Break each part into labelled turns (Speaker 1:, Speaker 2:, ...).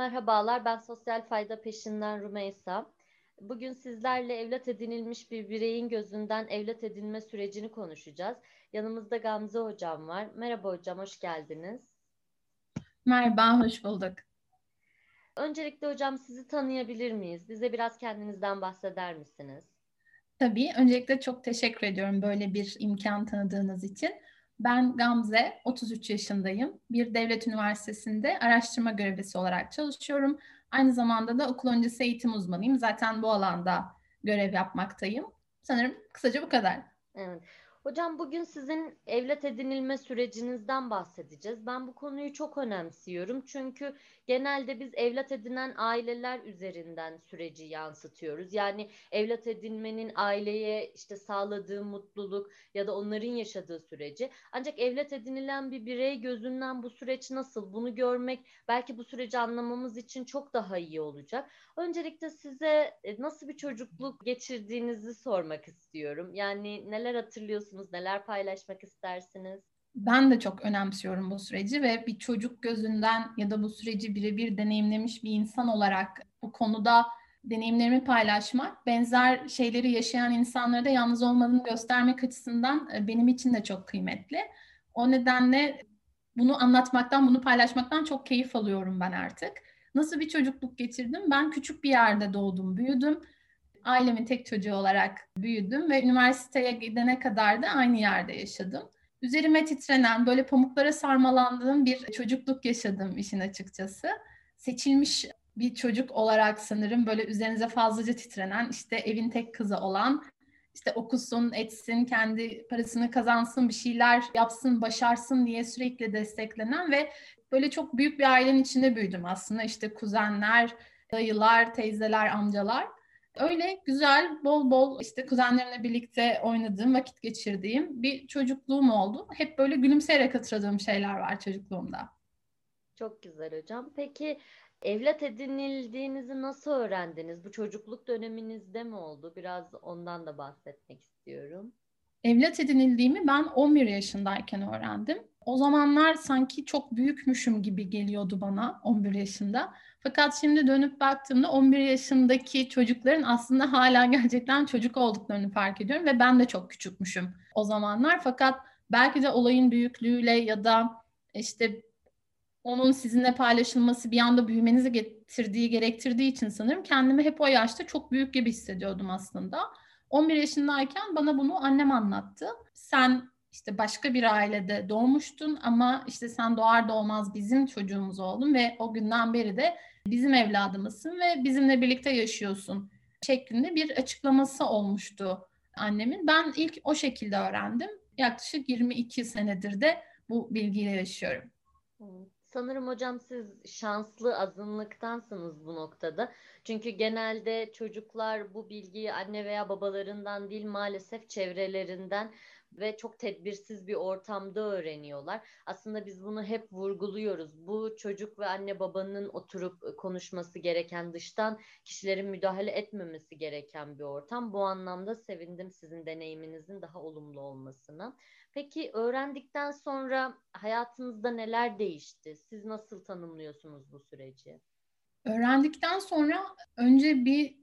Speaker 1: Merhabalar, ben Sosyal Fayda Peşinden Rumeysa. Bugün sizlerle evlat edinilmiş bir bireyin gözünden evlat edinme sürecini konuşacağız. Yanımızda Gamze Hocam var. Merhaba hocam, hoş geldiniz.
Speaker 2: Merhaba, hoş bulduk.
Speaker 1: Öncelikle hocam sizi tanıyabilir miyiz? Bize biraz kendinizden bahseder misiniz?
Speaker 2: Tabii. Öncelikle çok teşekkür ediyorum böyle bir imkan tanıdığınız için. Ben Gamze, 33 yaşındayım. Bir devlet üniversitesinde araştırma görevlisi olarak çalışıyorum. Aynı zamanda da okul öncesi eğitim uzmanıyım. Zaten bu alanda görev yapmaktayım. Sanırım kısaca bu kadar.
Speaker 1: Evet. Hocam bugün sizin evlat edinilme sürecinizden bahsedeceğiz. Ben bu konuyu çok önemsiyorum. Çünkü genelde biz evlat edinen aileler üzerinden süreci yansıtıyoruz. Yani evlat edinmenin aileye işte sağladığı mutluluk ya da onların yaşadığı süreci. Ancak evlat edinilen bir birey gözünden bu süreç nasıl? Bunu görmek belki bu süreci anlamamız için çok daha iyi olacak. Öncelikle size e, nasıl bir çocukluk geçirdiğinizi sormak istiyorum. Yani neler hatırlıyorsunuz, neler paylaşmak istersiniz?
Speaker 2: Ben de çok önemsiyorum bu süreci ve bir çocuk gözünden ya da bu süreci birebir deneyimlemiş bir insan olarak bu konuda deneyimlerimi paylaşmak, benzer şeyleri yaşayan insanlara da yalnız olmadığını göstermek açısından e, benim için de çok kıymetli. O nedenle bunu anlatmaktan, bunu paylaşmaktan çok keyif alıyorum ben artık. Nasıl bir çocukluk geçirdim? Ben küçük bir yerde doğdum, büyüdüm. Ailemin tek çocuğu olarak büyüdüm ve üniversiteye gidene kadar da aynı yerde yaşadım. Üzerime titrenen, böyle pamuklara sarmalandığım bir çocukluk yaşadım işin açıkçası. Seçilmiş bir çocuk olarak sanırım böyle üzerinize fazlaca titrenen, işte evin tek kızı olan, işte okusun, etsin, kendi parasını kazansın, bir şeyler yapsın, başarsın diye sürekli desteklenen ve böyle çok büyük bir ailenin içinde büyüdüm aslında. İşte kuzenler, dayılar, teyzeler, amcalar. Öyle güzel, bol bol işte kuzenlerimle birlikte oynadığım, vakit geçirdiğim bir çocukluğum oldu. Hep böyle gülümseyerek hatırladığım şeyler var çocukluğumda.
Speaker 1: Çok güzel hocam. Peki evlat edinildiğinizi nasıl öğrendiniz? Bu çocukluk döneminizde mi oldu? Biraz ondan da bahsetmek istiyorum.
Speaker 2: Evlat edinildiğimi ben 11 yaşındayken öğrendim. O zamanlar sanki çok büyükmüşüm gibi geliyordu bana 11 yaşında. Fakat şimdi dönüp baktığımda 11 yaşındaki çocukların aslında hala gerçekten çocuk olduklarını fark ediyorum ve ben de çok küçükmüşüm o zamanlar. Fakat belki de olayın büyüklüğüyle ya da işte onun sizinle paylaşılması bir anda büyümenizi getirdiği, gerektirdiği için sanırım kendimi hep o yaşta çok büyük gibi hissediyordum aslında. 11 yaşındayken bana bunu annem anlattı. Sen işte başka bir ailede doğmuştun ama işte sen doğar doğmaz bizim çocuğumuz oldun ve o günden beri de bizim evladımızsın ve bizimle birlikte yaşıyorsun şeklinde bir açıklaması olmuştu annemin. Ben ilk o şekilde öğrendim. Yaklaşık 22 senedir de bu bilgiyle yaşıyorum.
Speaker 1: Sanırım hocam siz şanslı azınlıktansınız bu noktada. Çünkü genelde çocuklar bu bilgiyi anne veya babalarından değil maalesef çevrelerinden ve çok tedbirsiz bir ortamda öğreniyorlar. Aslında biz bunu hep vurguluyoruz. Bu çocuk ve anne babanın oturup konuşması gereken, dıştan kişilerin müdahale etmemesi gereken bir ortam. Bu anlamda sevindim sizin deneyiminizin daha olumlu olmasına. Peki öğrendikten sonra hayatınızda neler değişti? Siz nasıl tanımlıyorsunuz bu süreci?
Speaker 2: Öğrendikten sonra önce bir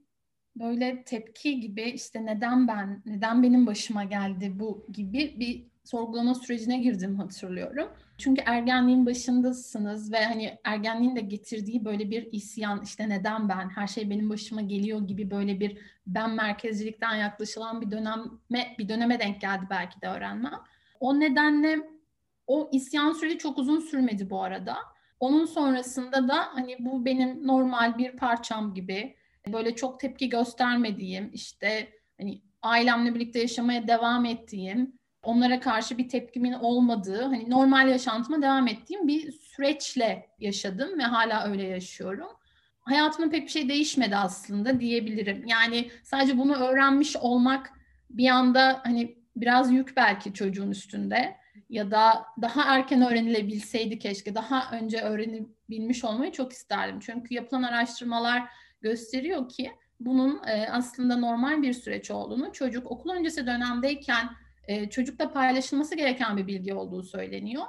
Speaker 2: böyle tepki gibi işte neden ben, neden benim başıma geldi bu gibi bir sorgulama sürecine girdim hatırlıyorum. Çünkü ergenliğin başındasınız ve hani ergenliğin de getirdiği böyle bir isyan işte neden ben, her şey benim başıma geliyor gibi böyle bir ben merkezcilikten yaklaşılan bir döneme bir döneme denk geldi belki de öğrenmem. O nedenle o isyan süreci çok uzun sürmedi bu arada. Onun sonrasında da hani bu benim normal bir parçam gibi böyle çok tepki göstermediğim işte hani ailemle birlikte yaşamaya devam ettiğim onlara karşı bir tepkimin olmadığı hani normal yaşantıma devam ettiğim bir süreçle yaşadım ve hala öyle yaşıyorum. Hayatımda pek bir şey değişmedi aslında diyebilirim. Yani sadece bunu öğrenmiş olmak bir anda hani biraz yük belki çocuğun üstünde ya da daha erken öğrenilebilseydi keşke daha önce öğrenebilmiş olmayı çok isterdim. Çünkü yapılan araştırmalar gösteriyor ki bunun e, aslında normal bir süreç olduğunu, çocuk okul öncesi dönemdeyken e, çocukla paylaşılması gereken bir bilgi olduğu söyleniyor.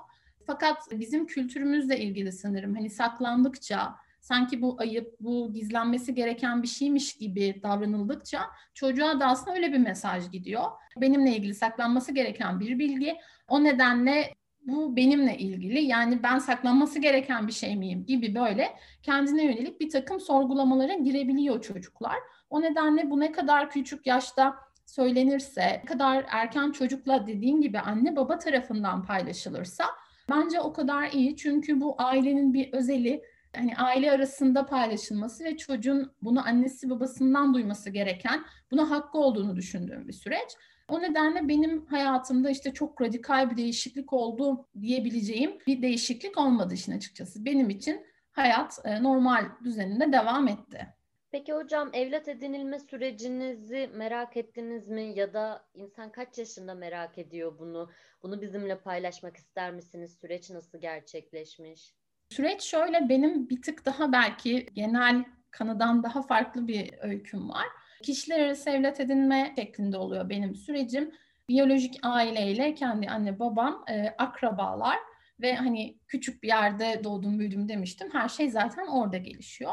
Speaker 2: Fakat bizim kültürümüzle ilgili sanırım hani saklandıkça, sanki bu ayıp, bu gizlenmesi gereken bir şeymiş gibi davranıldıkça çocuğa da aslında öyle bir mesaj gidiyor. Benimle ilgili saklanması gereken bir bilgi. O nedenle bu benimle ilgili yani ben saklanması gereken bir şey miyim gibi böyle kendine yönelik bir takım sorgulamalara girebiliyor çocuklar. O nedenle bu ne kadar küçük yaşta söylenirse, ne kadar erken çocukla dediğin gibi anne baba tarafından paylaşılırsa bence o kadar iyi. Çünkü bu ailenin bir özeli, hani aile arasında paylaşılması ve çocuğun bunu annesi babasından duyması gereken, buna hakkı olduğunu düşündüğüm bir süreç. O nedenle benim hayatımda işte çok radikal bir değişiklik oldu diyebileceğim bir değişiklik olmadı işin açıkçası. Benim için hayat e, normal düzeninde devam etti.
Speaker 1: Peki hocam evlat edinilme sürecinizi merak ettiniz mi ya da insan kaç yaşında merak ediyor bunu? Bunu bizimle paylaşmak ister misiniz? Süreç nasıl gerçekleşmiş?
Speaker 2: Süreç şöyle benim bir tık daha belki genel kanıdan daha farklı bir öyküm var. Kişiler arası evlat edinme şeklinde oluyor benim sürecim. Biyolojik aileyle kendi anne babam e, akrabalar ve hani küçük bir yerde doğdum büyüdüm demiştim. Her şey zaten orada gelişiyor.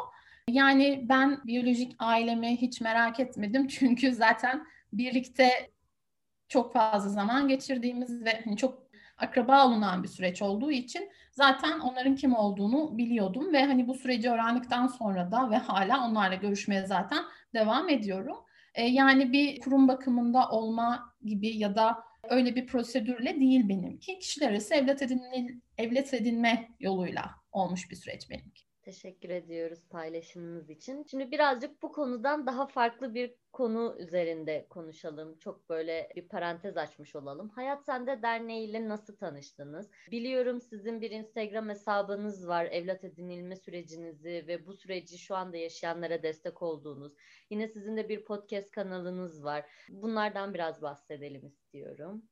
Speaker 2: Yani ben biyolojik ailemi hiç merak etmedim çünkü zaten birlikte çok fazla zaman geçirdiğimiz ve hani çok akraba olunan bir süreç olduğu için zaten onların kim olduğunu biliyordum ve hani bu süreci öğrendikten sonra da ve hala onlarla görüşmeye zaten devam ediyorum. E, yani bir kurum bakımında olma gibi ya da öyle bir prosedürle değil benimki. Kişiler arası evlat, edinme, evlat edinme yoluyla olmuş bir süreç benimki.
Speaker 1: Teşekkür ediyoruz paylaşımınız için. Şimdi birazcık bu konudan daha farklı bir konu üzerinde konuşalım. Çok böyle bir parantez açmış olalım. Hayat Sende Derneği ile nasıl tanıştınız? Biliyorum sizin bir Instagram hesabınız var. Evlat edinilme sürecinizi ve bu süreci şu anda yaşayanlara destek olduğunuz. Yine sizin de bir podcast kanalınız var. Bunlardan biraz bahsedelim istiyorum.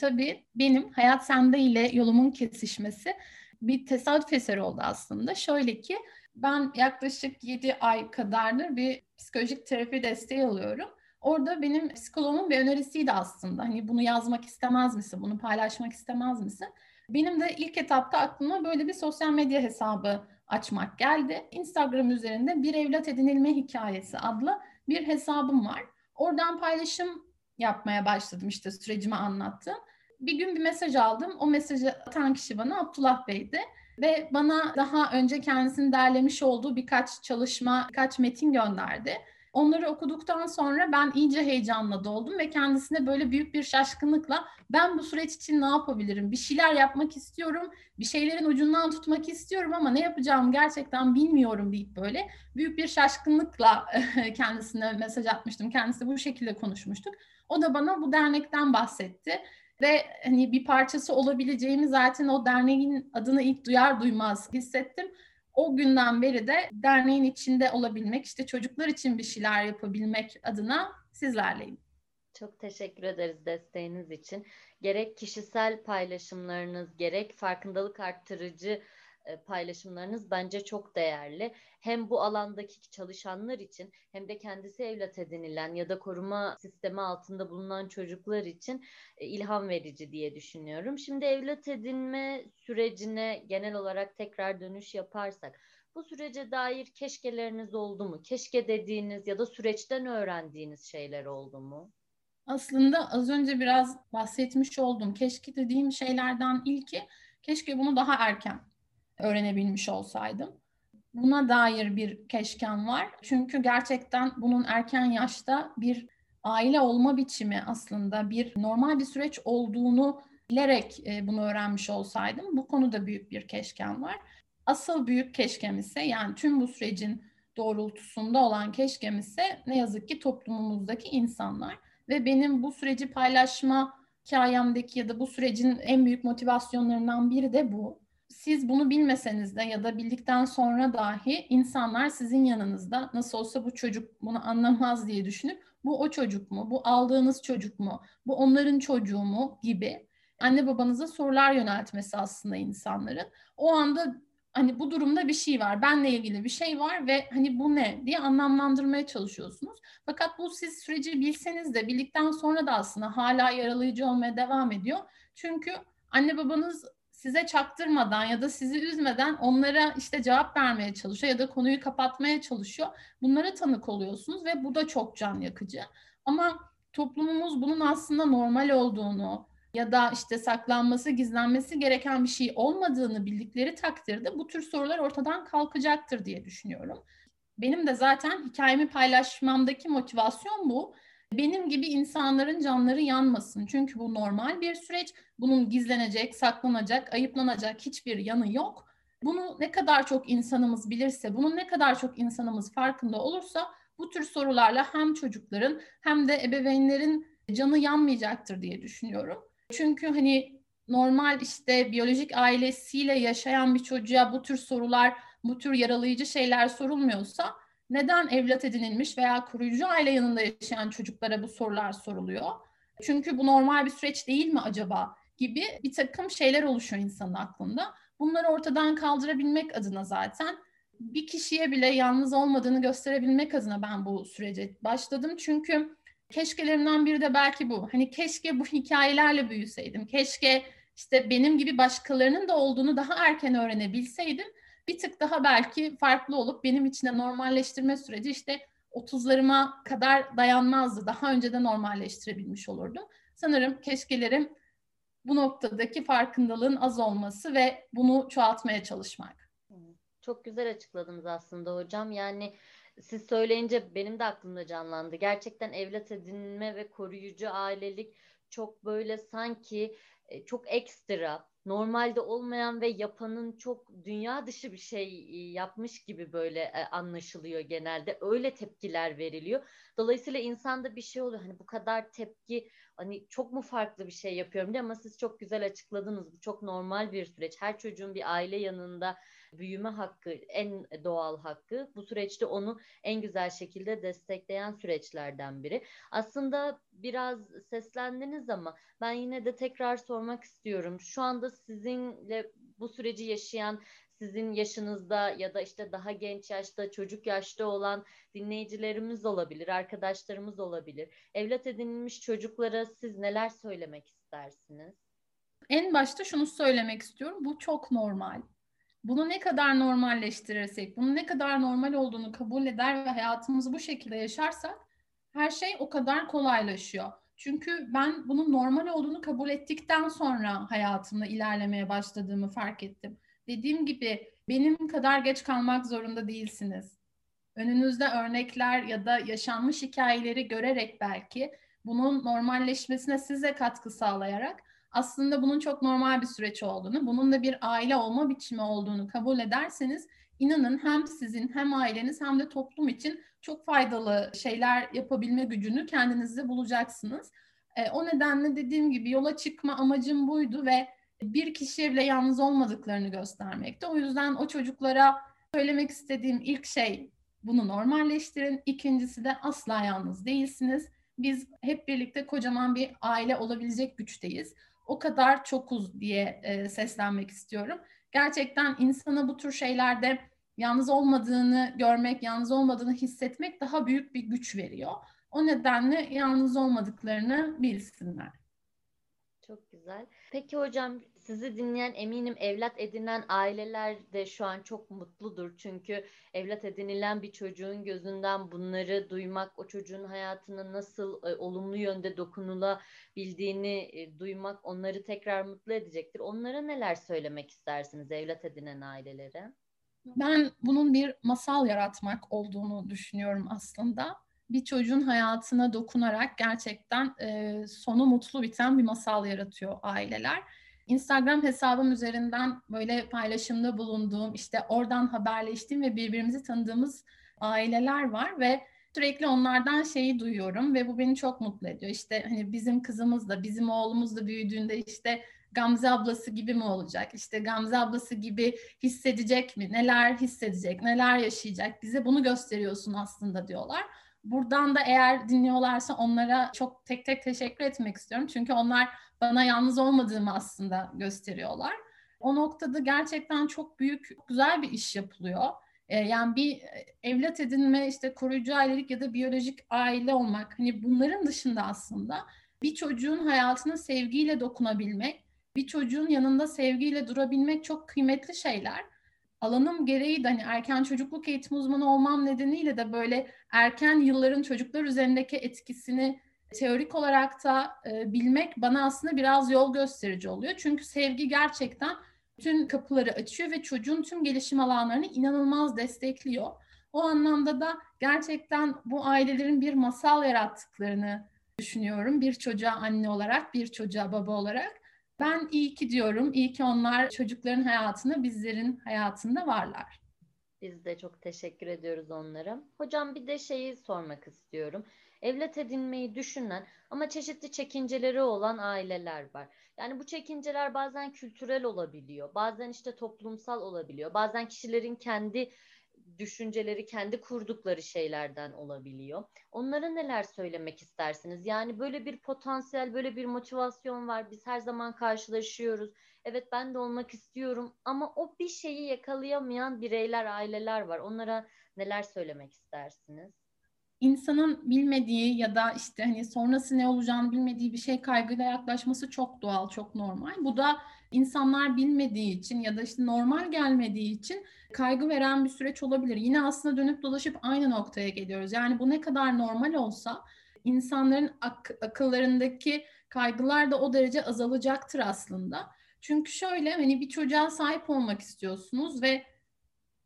Speaker 2: Tabii benim Hayat Sende ile yolumun kesişmesi bir tesadüf eseri oldu aslında. Şöyle ki ben yaklaşık 7 ay kadardır bir psikolojik terapi desteği alıyorum. Orada benim psikoloğumun bir önerisiydi aslında. Hani bunu yazmak istemez misin? Bunu paylaşmak istemez misin? Benim de ilk etapta aklıma böyle bir sosyal medya hesabı açmak geldi. Instagram üzerinde bir evlat edinilme hikayesi adlı bir hesabım var. Oradan paylaşım yapmaya başladım işte sürecimi anlattım bir gün bir mesaj aldım. O mesajı atan kişi bana Abdullah Bey'di. Ve bana daha önce kendisinin derlemiş olduğu birkaç çalışma, birkaç metin gönderdi. Onları okuduktan sonra ben iyice heyecanla doldum ve kendisine böyle büyük bir şaşkınlıkla ben bu süreç için ne yapabilirim? Bir şeyler yapmak istiyorum, bir şeylerin ucundan tutmak istiyorum ama ne yapacağımı gerçekten bilmiyorum deyip böyle büyük bir şaşkınlıkla kendisine mesaj atmıştım. Kendisi bu şekilde konuşmuştuk. O da bana bu dernekten bahsetti ve hani bir parçası olabileceğimi zaten o derneğin adını ilk duyar duymaz hissettim. O günden beri de derneğin içinde olabilmek, işte çocuklar için bir şeyler yapabilmek adına sizlerleyim.
Speaker 1: Çok teşekkür ederiz desteğiniz için. Gerek kişisel paylaşımlarınız, gerek farkındalık arttırıcı paylaşımlarınız bence çok değerli. Hem bu alandaki çalışanlar için hem de kendisi evlat edinilen ya da koruma sistemi altında bulunan çocuklar için e, ilham verici diye düşünüyorum. Şimdi evlat edinme sürecine genel olarak tekrar dönüş yaparsak bu sürece dair keşkeleriniz oldu mu? Keşke dediğiniz ya da süreçten öğrendiğiniz şeyler oldu mu?
Speaker 2: Aslında az önce biraz bahsetmiş oldum. Keşke dediğim şeylerden ilki keşke bunu daha erken öğrenebilmiş olsaydım. Buna dair bir keşkem var. Çünkü gerçekten bunun erken yaşta bir aile olma biçimi aslında bir normal bir süreç olduğunu bilerek e, bunu öğrenmiş olsaydım bu konuda büyük bir keşkem var. Asıl büyük keşkem ise yani tüm bu sürecin doğrultusunda olan keşkem ise ne yazık ki toplumumuzdaki insanlar ve benim bu süreci paylaşma hikayemdeki ya da bu sürecin en büyük motivasyonlarından biri de bu siz bunu bilmeseniz de ya da bildikten sonra dahi insanlar sizin yanınızda nasıl olsa bu çocuk bunu anlamaz diye düşünüp bu o çocuk mu, bu aldığınız çocuk mu, bu onların çocuğu mu gibi anne babanıza sorular yöneltmesi aslında insanların. O anda hani bu durumda bir şey var, benle ilgili bir şey var ve hani bu ne diye anlamlandırmaya çalışıyorsunuz. Fakat bu siz süreci bilseniz de bildikten sonra da aslında hala yaralayıcı olmaya devam ediyor. Çünkü anne babanız size çaktırmadan ya da sizi üzmeden onlara işte cevap vermeye çalışıyor ya da konuyu kapatmaya çalışıyor. Bunlara tanık oluyorsunuz ve bu da çok can yakıcı. Ama toplumumuz bunun aslında normal olduğunu ya da işte saklanması, gizlenmesi gereken bir şey olmadığını bildikleri takdirde bu tür sorular ortadan kalkacaktır diye düşünüyorum. Benim de zaten hikayemi paylaşmamdaki motivasyon bu. Benim gibi insanların canları yanmasın. Çünkü bu normal bir süreç. Bunun gizlenecek, saklanacak, ayıplanacak hiçbir yanı yok. Bunu ne kadar çok insanımız bilirse, bunun ne kadar çok insanımız farkında olursa bu tür sorularla hem çocukların hem de ebeveynlerin canı yanmayacaktır diye düşünüyorum. Çünkü hani normal işte biyolojik ailesiyle yaşayan bir çocuğa bu tür sorular, bu tür yaralayıcı şeyler sorulmuyorsa neden evlat edinilmiş veya koruyucu aile yanında yaşayan çocuklara bu sorular soruluyor? Çünkü bu normal bir süreç değil mi acaba gibi bir takım şeyler oluşuyor insanın aklında. Bunları ortadan kaldırabilmek adına zaten bir kişiye bile yalnız olmadığını gösterebilmek adına ben bu sürece başladım. Çünkü keşkelerimden biri de belki bu. Hani keşke bu hikayelerle büyüseydim. Keşke işte benim gibi başkalarının da olduğunu daha erken öğrenebilseydim bir tık daha belki farklı olup benim için de normalleştirme süreci işte 30'larıma kadar dayanmazdı. Daha önce de normalleştirebilmiş olurdum. Sanırım keşkelerim bu noktadaki farkındalığın az olması ve bunu çoğaltmaya çalışmak.
Speaker 1: Çok güzel açıkladınız aslında hocam. Yani siz söyleyince benim de aklımda canlandı. Gerçekten evlat edinme ve koruyucu ailelik çok böyle sanki e, çok ekstra normalde olmayan ve yapanın çok dünya dışı bir şey e, yapmış gibi böyle e, anlaşılıyor genelde. Öyle tepkiler veriliyor. Dolayısıyla insanda bir şey oluyor. Hani bu kadar tepki hani çok mu farklı bir şey yapıyorum diye ama siz çok güzel açıkladınız. Bu çok normal bir süreç. Her çocuğun bir aile yanında büyüme hakkı en doğal hakkı. Bu süreçte onu en güzel şekilde destekleyen süreçlerden biri. Aslında biraz seslendiniz ama ben yine de tekrar sormak istiyorum. Şu anda sizinle bu süreci yaşayan sizin yaşınızda ya da işte daha genç yaşta, çocuk yaşta olan dinleyicilerimiz olabilir, arkadaşlarımız olabilir. Evlat edinilmiş çocuklara siz neler söylemek istersiniz?
Speaker 2: En başta şunu söylemek istiyorum. Bu çok normal. Bunu ne kadar normalleştirirsek, bunun ne kadar normal olduğunu kabul eder ve hayatımızı bu şekilde yaşarsak her şey o kadar kolaylaşıyor. Çünkü ben bunun normal olduğunu kabul ettikten sonra hayatımda ilerlemeye başladığımı fark ettim. Dediğim gibi benim kadar geç kalmak zorunda değilsiniz. Önünüzde örnekler ya da yaşanmış hikayeleri görerek belki bunun normalleşmesine size katkı sağlayarak aslında bunun çok normal bir süreç olduğunu, bunun da bir aile olma biçimi olduğunu kabul ederseniz inanın hem sizin hem aileniz hem de toplum için çok faydalı şeyler yapabilme gücünü kendinizde bulacaksınız. E, o nedenle dediğim gibi yola çıkma amacım buydu ve bir kişiye bile yalnız olmadıklarını göstermekte. O yüzden o çocuklara söylemek istediğim ilk şey bunu normalleştirin. İkincisi de asla yalnız değilsiniz. Biz hep birlikte kocaman bir aile olabilecek güçteyiz. O kadar çokuz diye e, seslenmek istiyorum. Gerçekten insana bu tür şeylerde yalnız olmadığını görmek, yalnız olmadığını hissetmek daha büyük bir güç veriyor. O nedenle yalnız olmadıklarını bilsinler.
Speaker 1: Çok güzel. Peki hocam sizi dinleyen eminim evlat edinen aileler de şu an çok mutludur. Çünkü evlat edinilen bir çocuğun gözünden bunları duymak, o çocuğun hayatına nasıl e, olumlu yönde dokunulabildiğini e, duymak onları tekrar mutlu edecektir. Onlara neler söylemek istersiniz evlat edinen ailelere?
Speaker 2: Ben bunun bir masal yaratmak olduğunu düşünüyorum aslında. Bir çocuğun hayatına dokunarak gerçekten e, sonu mutlu biten bir masal yaratıyor aileler. Instagram hesabım üzerinden böyle paylaşımda bulunduğum, işte oradan haberleştiğim ve birbirimizi tanıdığımız aileler var ve sürekli onlardan şeyi duyuyorum ve bu beni çok mutlu ediyor. İşte hani bizim kızımız da, bizim oğlumuz da büyüdüğünde işte Gamze ablası gibi mi olacak? İşte Gamze ablası gibi hissedecek mi? Neler hissedecek? Neler yaşayacak? Bize bunu gösteriyorsun aslında diyorlar. Buradan da eğer dinliyorlarsa onlara çok tek tek teşekkür etmek istiyorum. Çünkü onlar bana yalnız olmadığımı aslında gösteriyorlar. O noktada gerçekten çok büyük, güzel bir iş yapılıyor. Ee, yani bir evlat edinme, işte koruyucu ailelik ya da biyolojik aile olmak, hani bunların dışında aslında bir çocuğun hayatına sevgiyle dokunabilmek, bir çocuğun yanında sevgiyle durabilmek çok kıymetli şeyler. Alanım gereği de hani erken çocukluk eğitim uzmanı olmam nedeniyle de böyle erken yılların çocuklar üzerindeki etkisini teorik olarak da e, bilmek bana aslında biraz yol gösterici oluyor. Çünkü sevgi gerçekten tüm kapıları açıyor ve çocuğun tüm gelişim alanlarını inanılmaz destekliyor. O anlamda da gerçekten bu ailelerin bir masal yarattıklarını düşünüyorum. Bir çocuğa anne olarak, bir çocuğa baba olarak. Ben iyi ki diyorum. İyi ki onlar çocukların hayatında, bizlerin hayatında varlar.
Speaker 1: Biz de çok teşekkür ediyoruz onlara. Hocam bir de şeyi sormak istiyorum. Evlat edinmeyi düşünen ama çeşitli çekinceleri olan aileler var. Yani bu çekinceler bazen kültürel olabiliyor, bazen işte toplumsal olabiliyor, bazen kişilerin kendi düşünceleri, kendi kurdukları şeylerden olabiliyor. Onlara neler söylemek istersiniz? Yani böyle bir potansiyel, böyle bir motivasyon var. Biz her zaman karşılaşıyoruz. Evet ben de olmak istiyorum ama o bir şeyi yakalayamayan bireyler, aileler var. Onlara neler söylemek istersiniz?
Speaker 2: İnsanın bilmediği ya da işte hani sonrası ne olacağını bilmediği bir şey kaygıyla yaklaşması çok doğal, çok normal. Bu da insanlar bilmediği için ya da işte normal gelmediği için kaygı veren bir süreç olabilir. Yine aslında dönüp dolaşıp aynı noktaya geliyoruz. Yani bu ne kadar normal olsa insanların ak- akıllarındaki kaygılar da o derece azalacaktır aslında. Çünkü şöyle hani bir çocuğa sahip olmak istiyorsunuz ve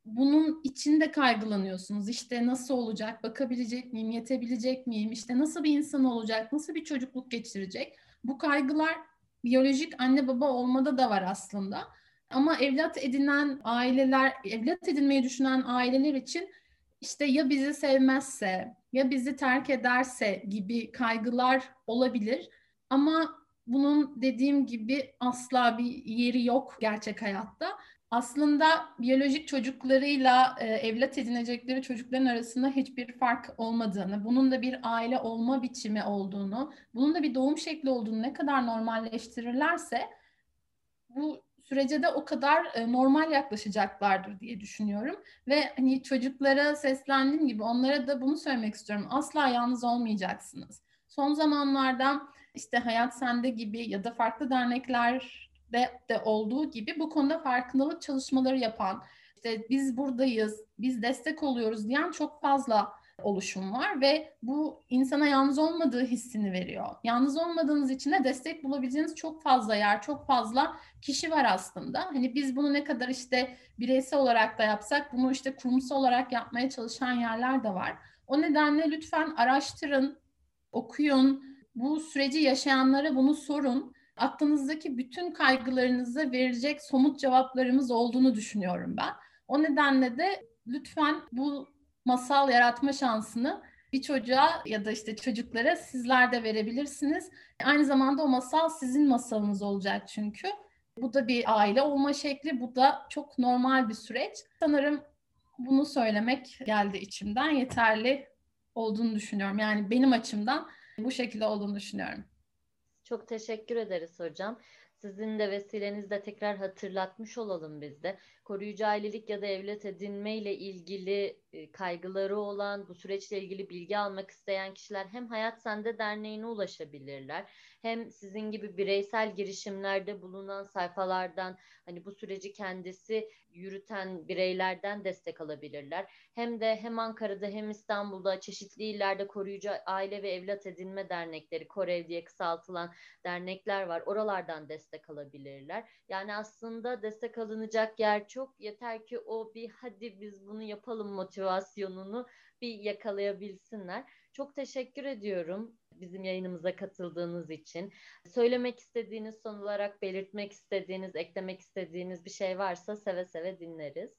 Speaker 2: bunun içinde kaygılanıyorsunuz. İşte nasıl olacak, bakabilecek miyim, yetebilecek miyim, işte nasıl bir insan olacak, nasıl bir çocukluk geçirecek. Bu kaygılar biyolojik anne baba olmada da var aslında. Ama evlat edinen aileler, evlat edinmeyi düşünen aileler için işte ya bizi sevmezse, ya bizi terk ederse gibi kaygılar olabilir. Ama bunun dediğim gibi asla bir yeri yok gerçek hayatta aslında biyolojik çocuklarıyla e, evlat edinecekleri çocukların arasında hiçbir fark olmadığını, bunun da bir aile olma biçimi olduğunu, bunun da bir doğum şekli olduğunu ne kadar normalleştirirlerse bu sürece de o kadar e, normal yaklaşacaklardır diye düşünüyorum. Ve hani çocuklara seslendiğim gibi onlara da bunu söylemek istiyorum. Asla yalnız olmayacaksınız. Son zamanlarda işte Hayat Sende gibi ya da farklı dernekler de, de olduğu gibi bu konuda farkındalık çalışmaları yapan, işte biz buradayız, biz destek oluyoruz diyen çok fazla oluşum var ve bu insana yalnız olmadığı hissini veriyor. Yalnız olmadığınız için de destek bulabileceğiniz çok fazla yer, çok fazla kişi var aslında. Hani biz bunu ne kadar işte bireysel olarak da yapsak bunu işte kurumsal olarak yapmaya çalışan yerler de var. O nedenle lütfen araştırın, okuyun, bu süreci yaşayanlara bunu sorun aklınızdaki bütün kaygılarınıza verecek somut cevaplarımız olduğunu düşünüyorum ben. O nedenle de lütfen bu masal yaratma şansını bir çocuğa ya da işte çocuklara sizler de verebilirsiniz. Aynı zamanda o masal sizin masalınız olacak çünkü. Bu da bir aile olma şekli, bu da çok normal bir süreç. Sanırım bunu söylemek geldi içimden yeterli olduğunu düşünüyorum. Yani benim açımdan bu şekilde olduğunu düşünüyorum.
Speaker 1: Çok teşekkür ederiz hocam. Sizin de vesilenizle tekrar hatırlatmış olalım biz de. Koruyucu ailelik ya da evlat edinme ile ilgili e, kaygıları olan, bu süreçle ilgili bilgi almak isteyen kişiler hem Hayat Sende Derneği'ne ulaşabilirler hem sizin gibi bireysel girişimlerde bulunan sayfalardan hani bu süreci kendisi yürüten bireylerden destek alabilirler. Hem de hem Ankara'da hem İstanbul'da çeşitli illerde koruyucu aile ve evlat edinme dernekleri, KOREV diye kısaltılan dernekler var. Oralardan destek alabilirler. Yani aslında destek alınacak yer çok. Yeter ki o bir hadi biz bunu yapalım motivasyonunu bir yakalayabilsinler. Çok teşekkür ediyorum bizim yayınımıza katıldığınız için. Söylemek istediğiniz, son olarak belirtmek istediğiniz, eklemek istediğiniz bir şey varsa seve seve dinleriz.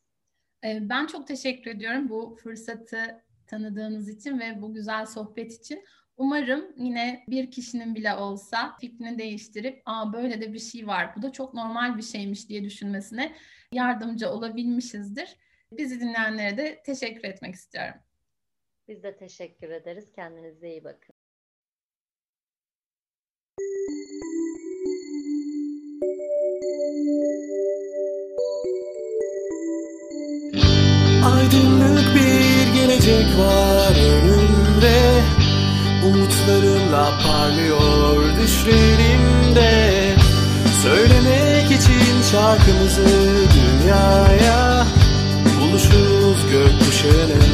Speaker 2: Ee, ben çok teşekkür ediyorum bu fırsatı tanıdığınız için ve bu güzel sohbet için. Umarım yine bir kişinin bile olsa fikrini değiştirip Aa, böyle de bir şey var, bu da çok normal bir şeymiş diye düşünmesine yardımcı olabilmişizdir. Bizi dinleyenlere de teşekkür etmek istiyorum.
Speaker 1: Biz de teşekkür ederiz. Kendinize iyi bakın.
Speaker 3: Şarkımızı dünyaya Buluşuruz gökkuşağının